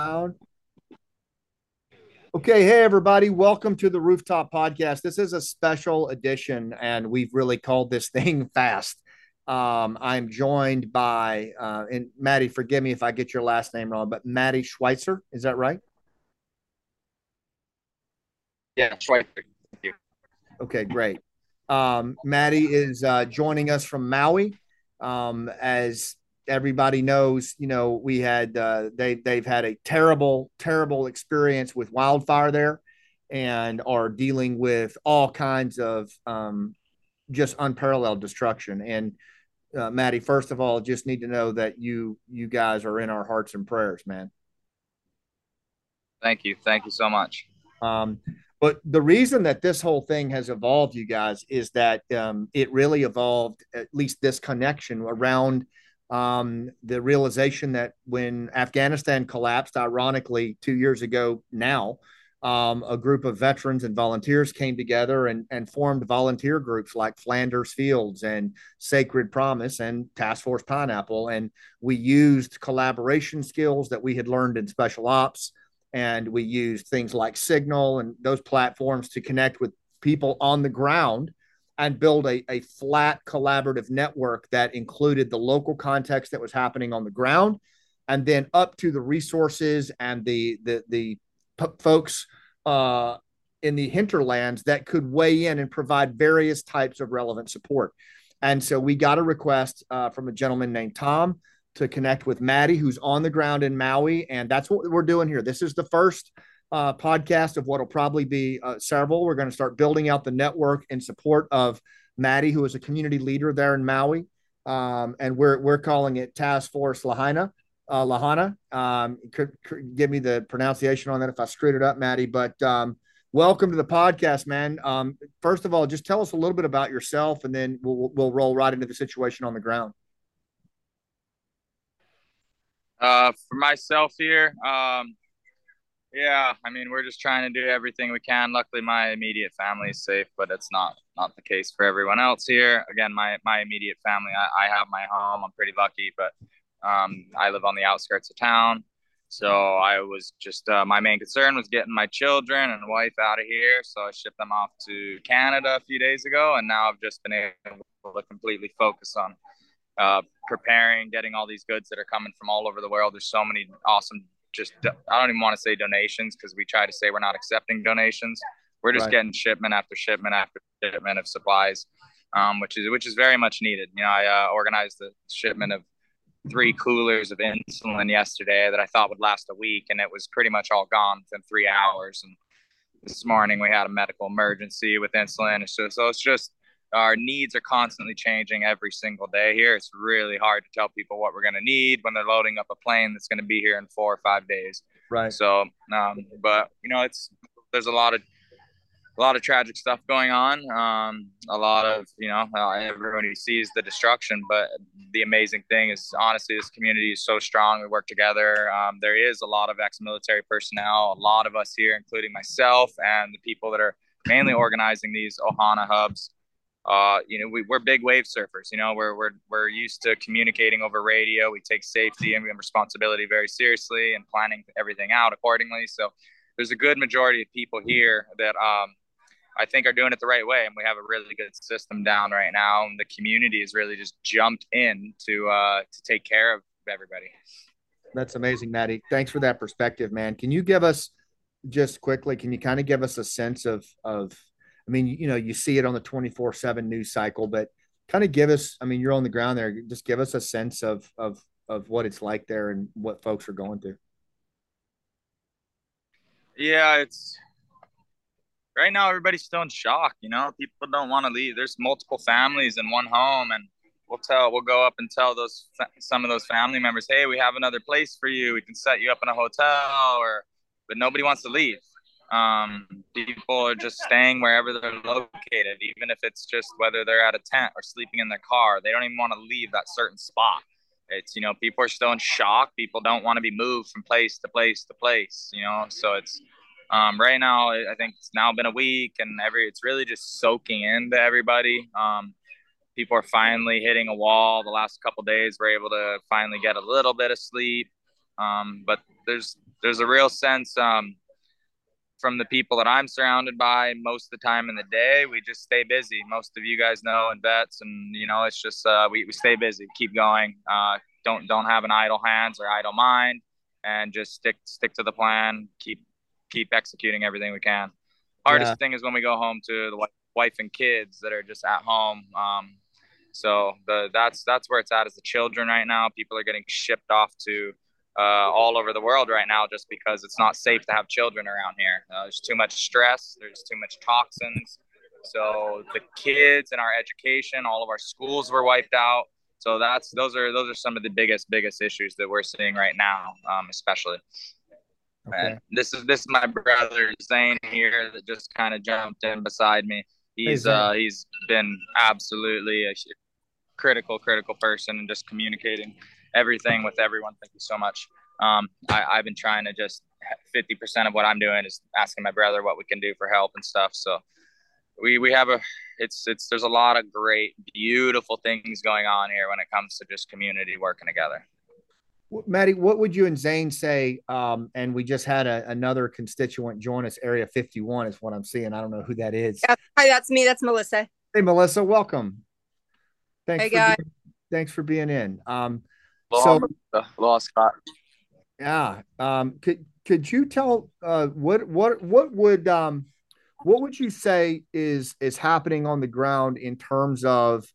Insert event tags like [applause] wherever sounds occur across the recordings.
Loud. Okay, hey everybody, welcome to the Rooftop Podcast. This is a special edition, and we've really called this [laughs] thing fast. Um, I'm joined by, uh, and Matty, forgive me if I get your last name wrong, but Matty Schweitzer, is that right? Yeah, Schweitzer. Okay, great. Um, Matty is uh, joining us from Maui. Um, as everybody knows, you know, we had uh, they they've had a terrible, terrible experience with wildfire there, and are dealing with all kinds of um, just unparalleled destruction. And uh, Matty, first of all, just need to know that you you guys are in our hearts and prayers, man. Thank you, thank you so much. Um, but the reason that this whole thing has evolved, you guys, is that um, it really evolved, at least this connection around um, the realization that when Afghanistan collapsed, ironically, two years ago now, um, a group of veterans and volunteers came together and, and formed volunteer groups like Flanders Fields and Sacred Promise and Task Force Pineapple. And we used collaboration skills that we had learned in special ops and we used things like Signal and those platforms to connect with people on the ground and build a, a flat collaborative network that included the local context that was happening on the ground and then up to the resources and the the the p- folks uh, in the hinterlands that could weigh in and provide various types of relevant support and so we got a request uh, from a gentleman named tom to connect with Matty, who's on the ground in Maui. And that's what we're doing here. This is the first uh, podcast of what will probably be uh, several. We're going to start building out the network in support of Matty, who is a community leader there in Maui. Um, and we're, we're calling it Task Force Lahaina. Uh, Lahana, um, could, could give me the pronunciation on that if I screwed it up, Matty. But um, welcome to the podcast, man. Um, first of all, just tell us a little bit about yourself, and then we'll we'll roll right into the situation on the ground. Uh, for myself here, um, yeah, I mean, we're just trying to do everything we can. Luckily, my immediate family is safe, but it's not not the case for everyone else here. Again, my my immediate family, I, I have my home. I'm pretty lucky, but um, I live on the outskirts of town. So I was just uh, my main concern was getting my children and wife out of here. So I shipped them off to Canada a few days ago, and now I've just been able to completely focus on uh, preparing, getting all these goods that are coming from all over the world. There's so many awesome, just I don't even want to say donations because we try to say we're not accepting donations. We're just right. getting shipment after shipment after shipment of supplies, um, which is which is very much needed. You know, I uh, organized the shipment of three coolers of insulin yesterday that I thought would last a week, and it was pretty much all gone within three hours. And this morning we had a medical emergency with insulin. So, so it's just our needs are constantly changing every single day here. It's really hard to tell people what we're going to need when they're loading up a plane that's going to be here in four or five days. Right. So, um, but you know, it's there's a lot of a lot of tragic stuff going on. Um, a lot of you know, uh, everybody sees the destruction, but the amazing thing is honestly, this community is so strong. We work together. Um, there is a lot of ex-military personnel, a lot of us here, including myself and the people that are mainly organizing these Ohana hubs uh, you know, we, we're big wave surfers. You know, we're, we're, we're used to communicating over radio. We take safety and responsibility very seriously and planning everything out accordingly. So there's a good majority of people here that um, I think are doing it the right way. And we have a really good system down right now. And the community has really just jumped in to, uh, to take care of everybody. That's amazing, Matty. Thanks for that perspective, man. Can you give us just quickly, can you kind of give us a sense of, of I mean, you know, you see it on the 24 seven news cycle, but kind of give us, I mean, you're on the ground there. Just give us a sense of, of, of what it's like there and what folks are going through. Yeah, it's right now everybody's still in shock. You know, people don't want to leave. There's multiple families in one home, and we'll tell, we'll go up and tell those some of those family members, hey, we have another place for you. We can set you up in a hotel, or but nobody wants to leave. Um, people are just staying wherever they're located, even if it's just whether they're at a tent or sleeping in their car. They don't even want to leave that certain spot. It's you know people are still in shock. People don't want to be moved from place to place to place. You know, so it's um, right now. I think it's now been a week, and every it's really just soaking into everybody. Um, people are finally hitting a wall. The last couple days, we're able to finally get a little bit of sleep. Um, but there's there's a real sense um, from the people that I'm surrounded by most of the time in the day. We just stay busy. Most of you guys know and vets, and you know, it's just uh, we we stay busy, keep going. Uh, don't don't have an idle hands or idle mind, and just stick stick to the plan. Keep keep executing everything we can. Hardest yeah. thing is when we go home to the wife and kids that are just at home. Um, so the that's that's where it's at is the children right now. People are getting shipped off to uh, all over the world right now just because it's not safe to have children around here. Uh, there's too much stress. There's too much toxins. So the kids and our education, all of our schools were wiped out. So that's those are those are some of the biggest biggest issues that we're seeing right now, um, especially. Okay. And this is this is my brother Zane here that just kind of jumped in beside me. He's hey, uh he's been absolutely a critical critical person and just communicating everything with everyone. Thank you so much. Um, I, I've been trying to just 50% of what I'm doing is asking my brother what we can do for help and stuff. So we, we have a, it's, it's, there's a lot of great, beautiful things going on here when it comes to just community working together. Matty, what would you and Zane say? Um, and we just had a, another constituent join us. Area 51 is what I'm seeing. I don't know who that is. Yeah, hi, that's me. That's Melissa. Hey, Melissa, welcome. Thanks hey, guys. Being, thanks for being in. Um, so, Lost Scott. Yeah. Um, could could you tell uh, what what what would um, what would you say is is happening on the ground in terms of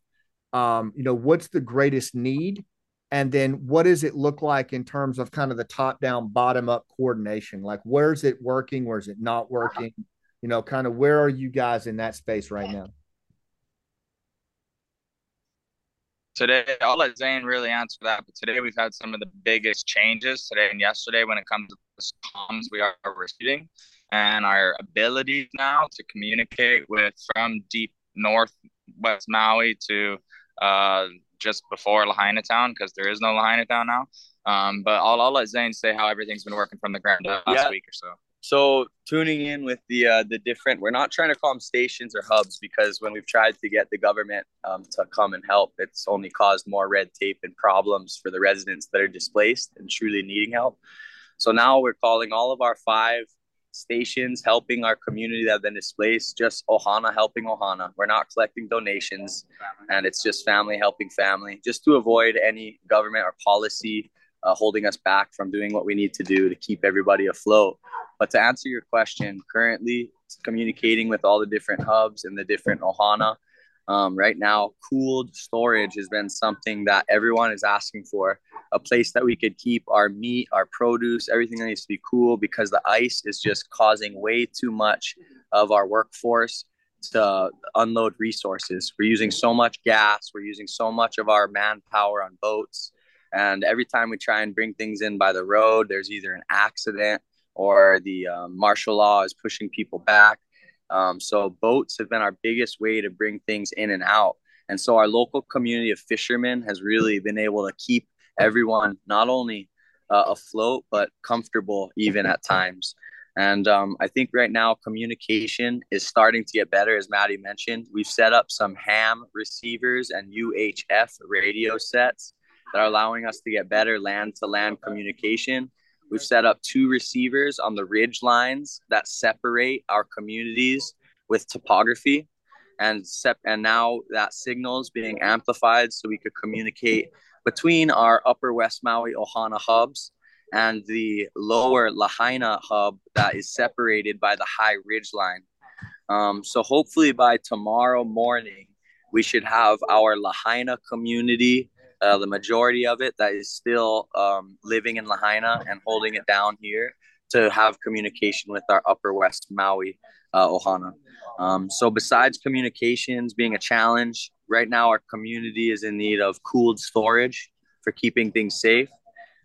um, you know what's the greatest need and then what does it look like in terms of kind of the top down bottom up coordination like where's it working where's it not working you know kind of where are you guys in that space right now today i'll let zane really answer that but today we've had some of the biggest changes today and yesterday when it comes to the comms we are receiving and our ability now to communicate with from deep north west maui to uh, just before lahaina town because there is no lahaina town now um, but I'll, I'll let zane say how everything's been working from the ground last yeah. week or so so tuning in with the uh, the different, we're not trying to call them stations or hubs because when we've tried to get the government um, to come and help, it's only caused more red tape and problems for the residents that are displaced and truly needing help. So now we're calling all of our five stations helping our community that have been displaced, just Ohana helping Ohana. We're not collecting donations, and it's just family helping family, just to avoid any government or policy uh, holding us back from doing what we need to do to keep everybody afloat. But to answer your question, currently communicating with all the different hubs and the different Ohana. Um, right now, cooled storage has been something that everyone is asking for. A place that we could keep our meat, our produce, everything that needs to be cool because the ice is just causing way too much of our workforce to unload resources. We're using so much gas, we're using so much of our manpower on boats. And every time we try and bring things in by the road, there's either an accident or the um, martial law is pushing people back. Um, so boats have been our biggest way to bring things in and out. And so our local community of fishermen has really been able to keep everyone not only uh, afloat, but comfortable even at times. And um, I think right now communication is starting to get better, as Matty mentioned. We've set up some ham receivers and UHF radio sets that are allowing us to get better land to land communication. We've set up two receivers on the ridge lines that separate our communities with topography. And, sep- and now that signal is being amplified so we could communicate between our upper West Maui Ohana hubs and the lower Lahaina hub that is separated by the high ridge line. Um, so hopefully by tomorrow morning, we should have our Lahaina community uh, the majority of it that is still um, living in Lahaina and holding it down here to have communication with our Upper West Maui uh, Ohana. Um, so besides communications being a challenge, right now our community is in need of cooled storage for keeping things safe.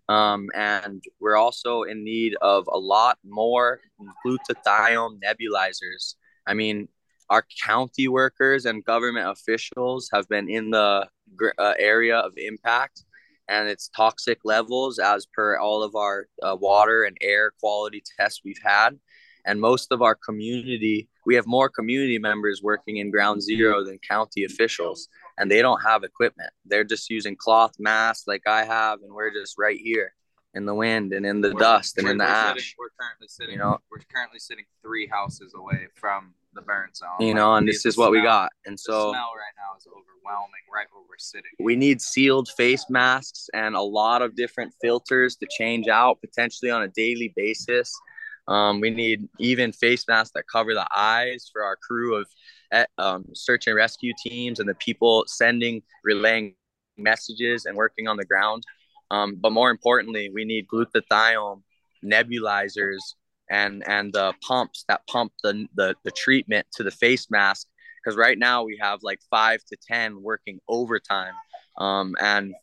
Um, and we're also in need of a lot more glutathione nebulizers. I mean, our county workers and government officials have been in the uh, area of impact and its toxic levels as per all of our uh, water and air quality tests we've had. And most of our community we have more community members working in ground zero than county officials and they don't have equipment. They're just using cloth masks like i have and we're just right here in the wind and in the we're, dust and in the ash. Sitting, we're currently sitting, you know, we're currently sitting three houses away from the burn zone. You know, and this is what smell, we got. And so the smell right now is overwhelming right where we're sitting. We need sealed face masks and a lot of different filters to change out potentially on a daily basis. Um, we need even face masks that cover the eyes for our crew of um, search and rescue teams and the people sending, relaying messages and working on the ground. Um, but more importantly, we need glutathione nebulizers and and the pumps that pump the, the the treatment to the face mask because right now we have like five to ten working overtime um, and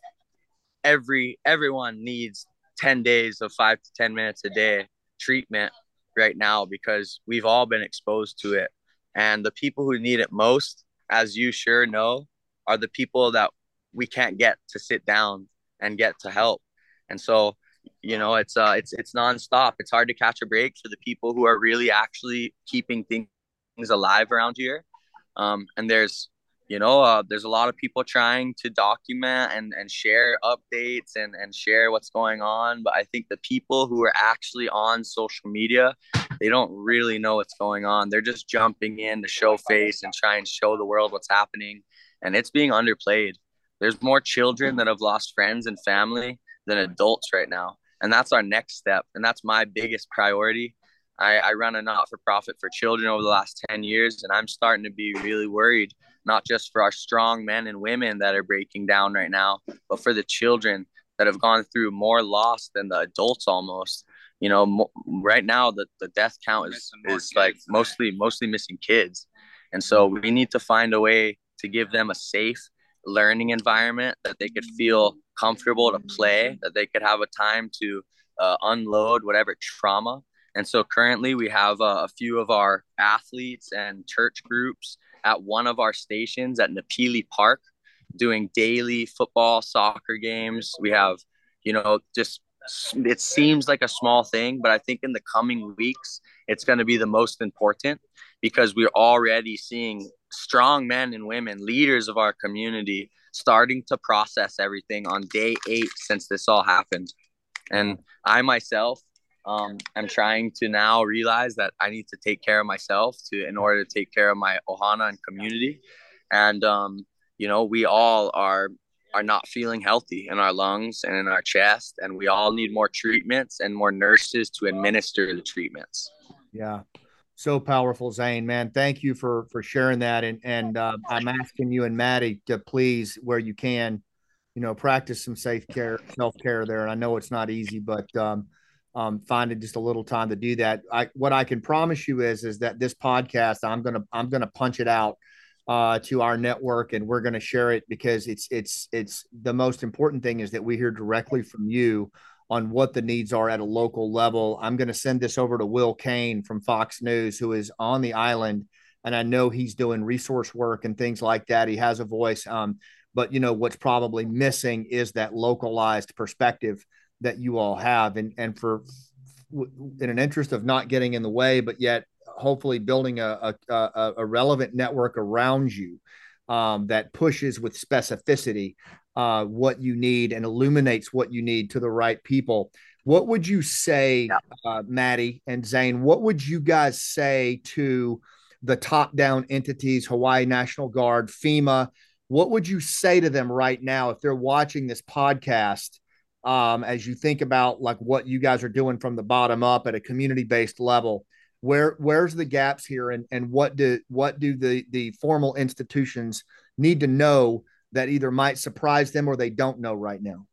every everyone needs 10 days of five to 10 minutes a day treatment right now because we've all been exposed to it and the people who need it most as you sure know are the people that we can't get to sit down and get to help. And so, you know, it's uh it's it's nonstop. It's hard to catch a break for the people who are really actually keeping things alive around here. Um, and there's you know uh, there's a lot of people trying to document and, and share updates and, and share what's going on but i think the people who are actually on social media they don't really know what's going on they're just jumping in to show face and try and show the world what's happening and it's being underplayed there's more children that have lost friends and family than adults right now. And that's our next step. And that's my biggest priority. I, I run a not for profit for children over the last 10 years, and I'm starting to be really worried, not just for our strong men and women that are breaking down right now, but for the children that have gone through more loss than the adults almost. You know, mo- right now the, the death count is, is like mostly mostly missing kids. And so we need to find a way to give them a safe learning environment that they could feel comfortable to play, that they could have a time to uh, unload whatever trauma. And so currently we have uh, a few of our athletes and church groups at one of our stations at Napili Park doing daily football, soccer games. We have, you know, just it seems like a small thing, but I think in the coming weeks, it's going to be the most important because we're already seeing strong men and women, leaders of our community, starting to process everything on day eight since this all happened. And I myself um, am trying to now realize that I need to take care of myself to in order to take care of my Ohana and community. And um, you know, we all are are not feeling healthy in our lungs and in our chest, and we all need more treatments and more nurses to administer the treatments. Yeah so powerful, Zane. Man, thank you for for sharing that. And and uh, I'm asking you and Matty to please, where you can, you know, practice some safe care, self care there. And I know it's not easy, but um, um, finding just a little time to do that. I what I can promise you is is that this podcast, I'm gonna I'm gonna punch it out uh, to our network, and we're gonna share it because it's it's it's the most important thing is that we hear directly from you on what the needs are at a local level. I'm going to send this over to Will Cain from Fox News, who is on the island, and I know he's doing resource work and things like that. He has a voice, um, but you know what's probably missing is that localized perspective that you all have, and and for in an interest of not getting in the way, but yet hopefully building a a, a relevant network around you um, that pushes with specificity uh, what you need and illuminates what you need to the right people. What would you say, yeah. uh, Matty and Zane? What would you guys say to the top down entities, Hawaii National Guard, FEMA? What would you say to them right now if they're watching this podcast? Um, as you think about like what you guys are doing from the bottom up at a community based level, where where's the gaps here, and and what do what do the the formal institutions need to know that either might surprise them or they don't know right now?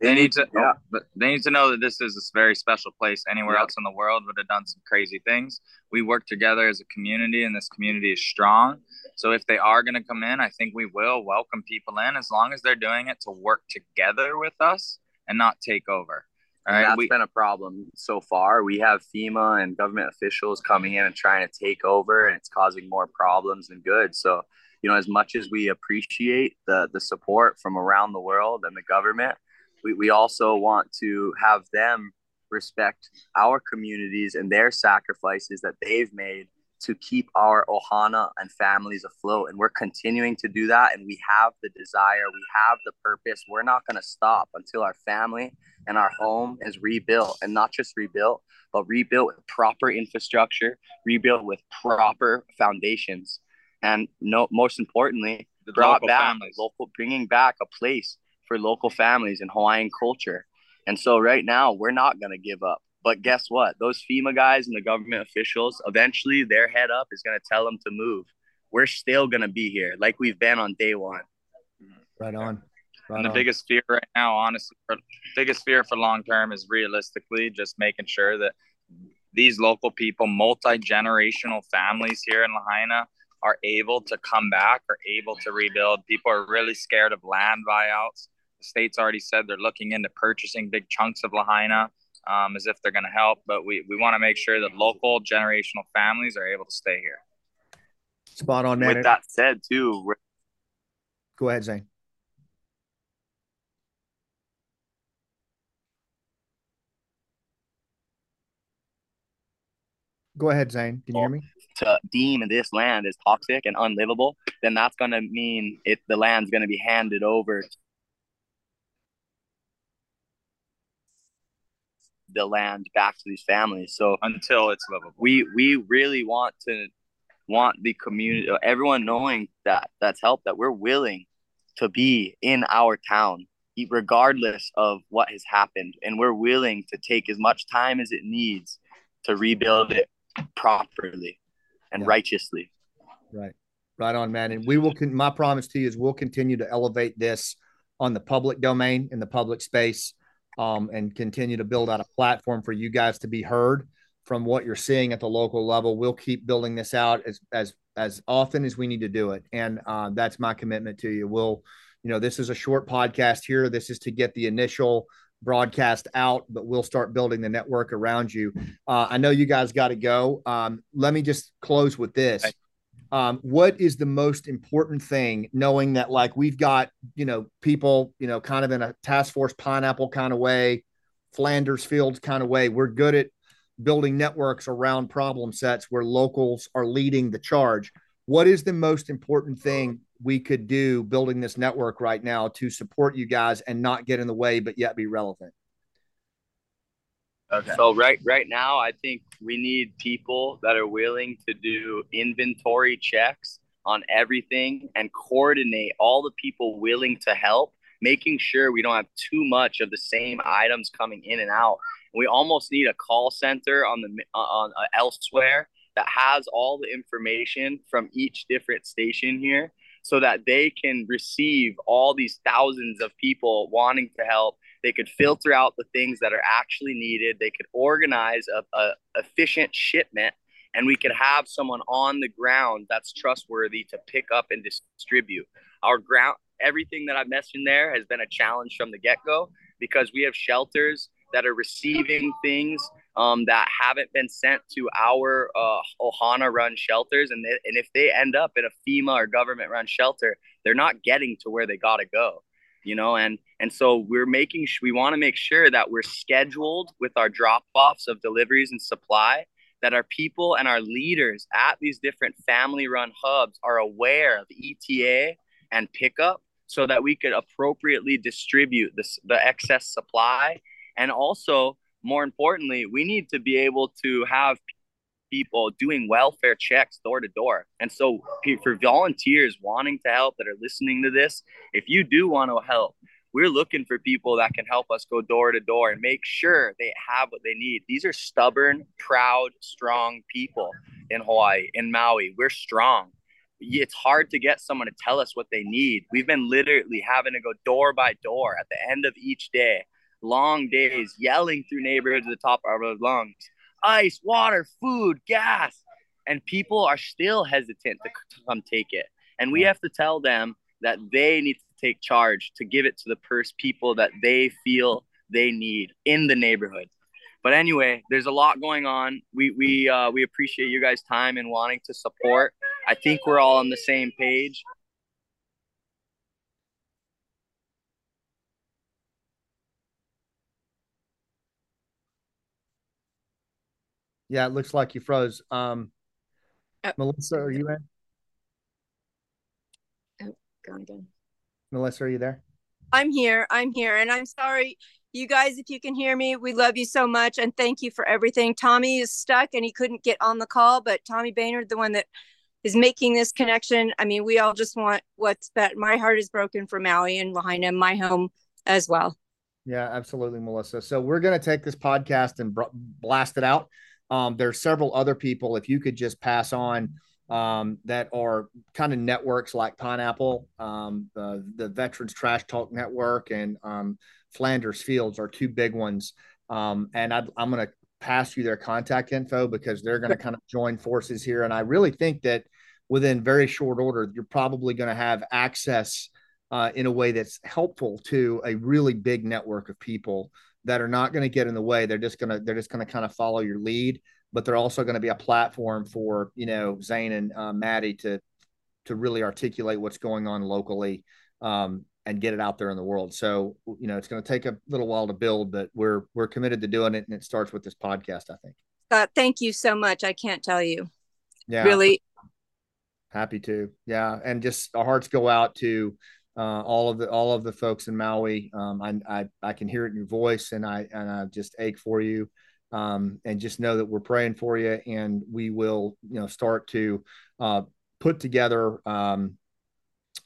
They need to, yeah. but they need to know that this is a very special place. Anywhere yeah. else in the world would have done some crazy things. We work together as a community, and this community is strong. So if they are going to come in, I think we will welcome people in as long as they're doing it to work together with us and not take over. All right, that's we, been a problem so far. We have FEMA and government officials coming in and trying to take over, and it's causing more problems than good. So you know, as much as we appreciate the the support from around the world and the government, we, we also want to have them respect our communities and their sacrifices that they've made to keep our ohana and families afloat and we're continuing to do that and we have the desire we have the purpose we're not going to stop until our family and our home is rebuilt and not just rebuilt, but rebuilt with proper infrastructure, rebuilt with proper foundations. And no, most importantly, The brought local back families. local, bringing back a place for local families in Hawaiian culture. And so right now we're not going to give up. But guess what? Those FEMA guys and the government officials, eventually their head up is going to tell them to move. We're still going to be here like we've been on day one. Right on. Right And the on. biggest fear right now, honestly, for, biggest fear for long term is realistically just making sure that these local people, multi generational families here in Lahaina, are able to come back, are able to rebuild. People are really scared of land buyouts. The state's already said they're looking into purchasing big chunks of Lahaina um, as if they're going to help. But we, we want to make sure that local generational families are able to stay here. Spot on, man. With that said, too, Go ahead, Zane. Go ahead, Zane. Can you hear me? to deem this land as toxic and unlivable, then that's going to mean it the land's going to be handed over the land back to these families. So Until it's livable. we we really want to want the community everyone knowing that that's help that we're willing to be in our town regardless of what has happened and we're willing to take as much time as it needs to rebuild it properly and Yeah. righteously Right. Right on, man. And we will, con- my promise to you is we'll continue to elevate this on the public domain, in the public space, um, and continue to build out a platform for you guys to be heard from what you're seeing at the local level. We'll keep building this out as, as, as often as we need to do it. And uh, that's my commitment to you. We'll, you know, this is a short podcast here. This is to get the initial broadcast out, but we'll start building the network around you. Uh, I know you guys got to go. Um, let me just close with this um, what is the most important thing knowing that like we've got you know people you know kind of in a task force pineapple kind of way flanders fields kind of way we're good at building networks around problem sets where locals are leading the charge what is the most important thing we could do building this network right now to support you guys and not get in the way but yet be relevant Okay. So right right now, I think we need people that are willing to do inventory checks on everything and coordinate all the people willing to help, making sure we don't have too much of the same items coming in and out. We almost need a call center on the on uh, elsewhere that has all the information from each different station here so that they can receive all these thousands of people wanting to help. They could filter out the things that are actually needed. They could organize a, a efficient shipment and we could have someone on the ground that's trustworthy to pick up and distribute. Our ground everything that i've mentioned there has been a challenge from the get-go because we have shelters that are receiving things um, that haven't been sent to our uh, ohana run shelters and, they, and if they end up in a fema or government run shelter they're not getting to where they got to go you know? And and so we're making we want to make sure that we're scheduled with our drop offs of deliveries and supply that our people and our leaders at these different family run hubs are aware of eta and pickup so that we could appropriately distribute this the excess supply and also more importantly we need to be able to have people doing welfare checks door to door. And so, for volunteers wanting to help that are listening to this, if you do want to help, we're looking for people that can help us go door to door and make sure they have what they need. These are stubborn, proud, strong people in Hawaii, in Maui. We're strong. It's hard to get someone to tell us what they need. We've been literally having to go door by door at the end of each day, long days, yelling through neighborhoods at the top of our lungs ice, water, food, gas. And people are still hesitant to come take it. And we have to tell them that they need to take charge to give it to the first people that they feel they need in the neighborhood. But anyway, there's a lot going on. We we uh, we appreciate you guys' time and wanting to support. I think we're all on the same page. Yeah it looks like you froze um Uh, melissa are you in Gone again. melissa are you there I'm here. I'm here. And I'm sorry, you guys, if you can hear me, we love you so much. And thank you for everything. Tommy is stuck and he couldn't get on the call, but Tommy Baynard, the one that is making this connection. I mean, we all just want what's that. My heart is broken for Maui and Lahaina, my home as well. Yeah, absolutely, Melissa. So we're going to take this podcast and blast it out. Um, there's several other people. If you could just pass on um, that are kind of networks like Pineapple, um, the, the Veterans Trash Talk Network, and um, Flanders Fields are two big ones. Um, and i am going to pass you their contact info because they're going to kind of join forces here. And I really think that within very short order, you're probably going to have access uh, in a way that's helpful to a really big network of people that are not going to get in the way. They're just going to they're just going to kind of follow your lead but they're also going to be a platform for you know Zane and uh, Matty to to really articulate what's going on locally um, and get it out there in the world. So you know it's going to take a little while to build, but we're we're committed to doing it, and it starts with this podcast. I think. Scott, thank you so much. I can't tell you. Yeah. Really. Happy to. Yeah, and just our hearts go out to uh, all of the all of the folks in Maui. Um, I, I I can hear it in your voice, and I and I just ache for you um, and just know that we're praying for you and we will you know start to uh, put together um,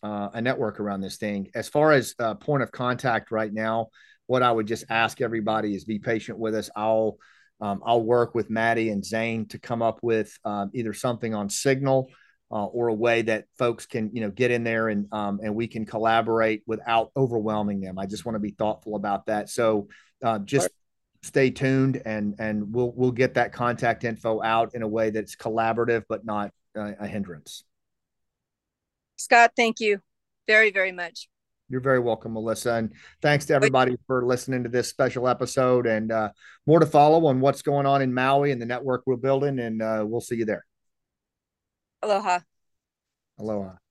uh, a network around this thing as far as uh, point of contact right now what i would just ask everybody is be patient with us i'll um, i'll work with matty and zane to come up with um, either something on signal uh, or a way that folks can you know get in there and um, and we can collaborate without overwhelming them i just want to be thoughtful about that so uh, just stay tuned and and we'll we'll get that contact info out in a way that's collaborative but not uh, a hindrance. Scott, thank you very very much. You're very welcome, Melissa, and thanks to everybody for listening to this special episode. And uh, more to follow on what's going on in Maui and the network we're building. And uh, we'll see you there. Aloha. Aloha.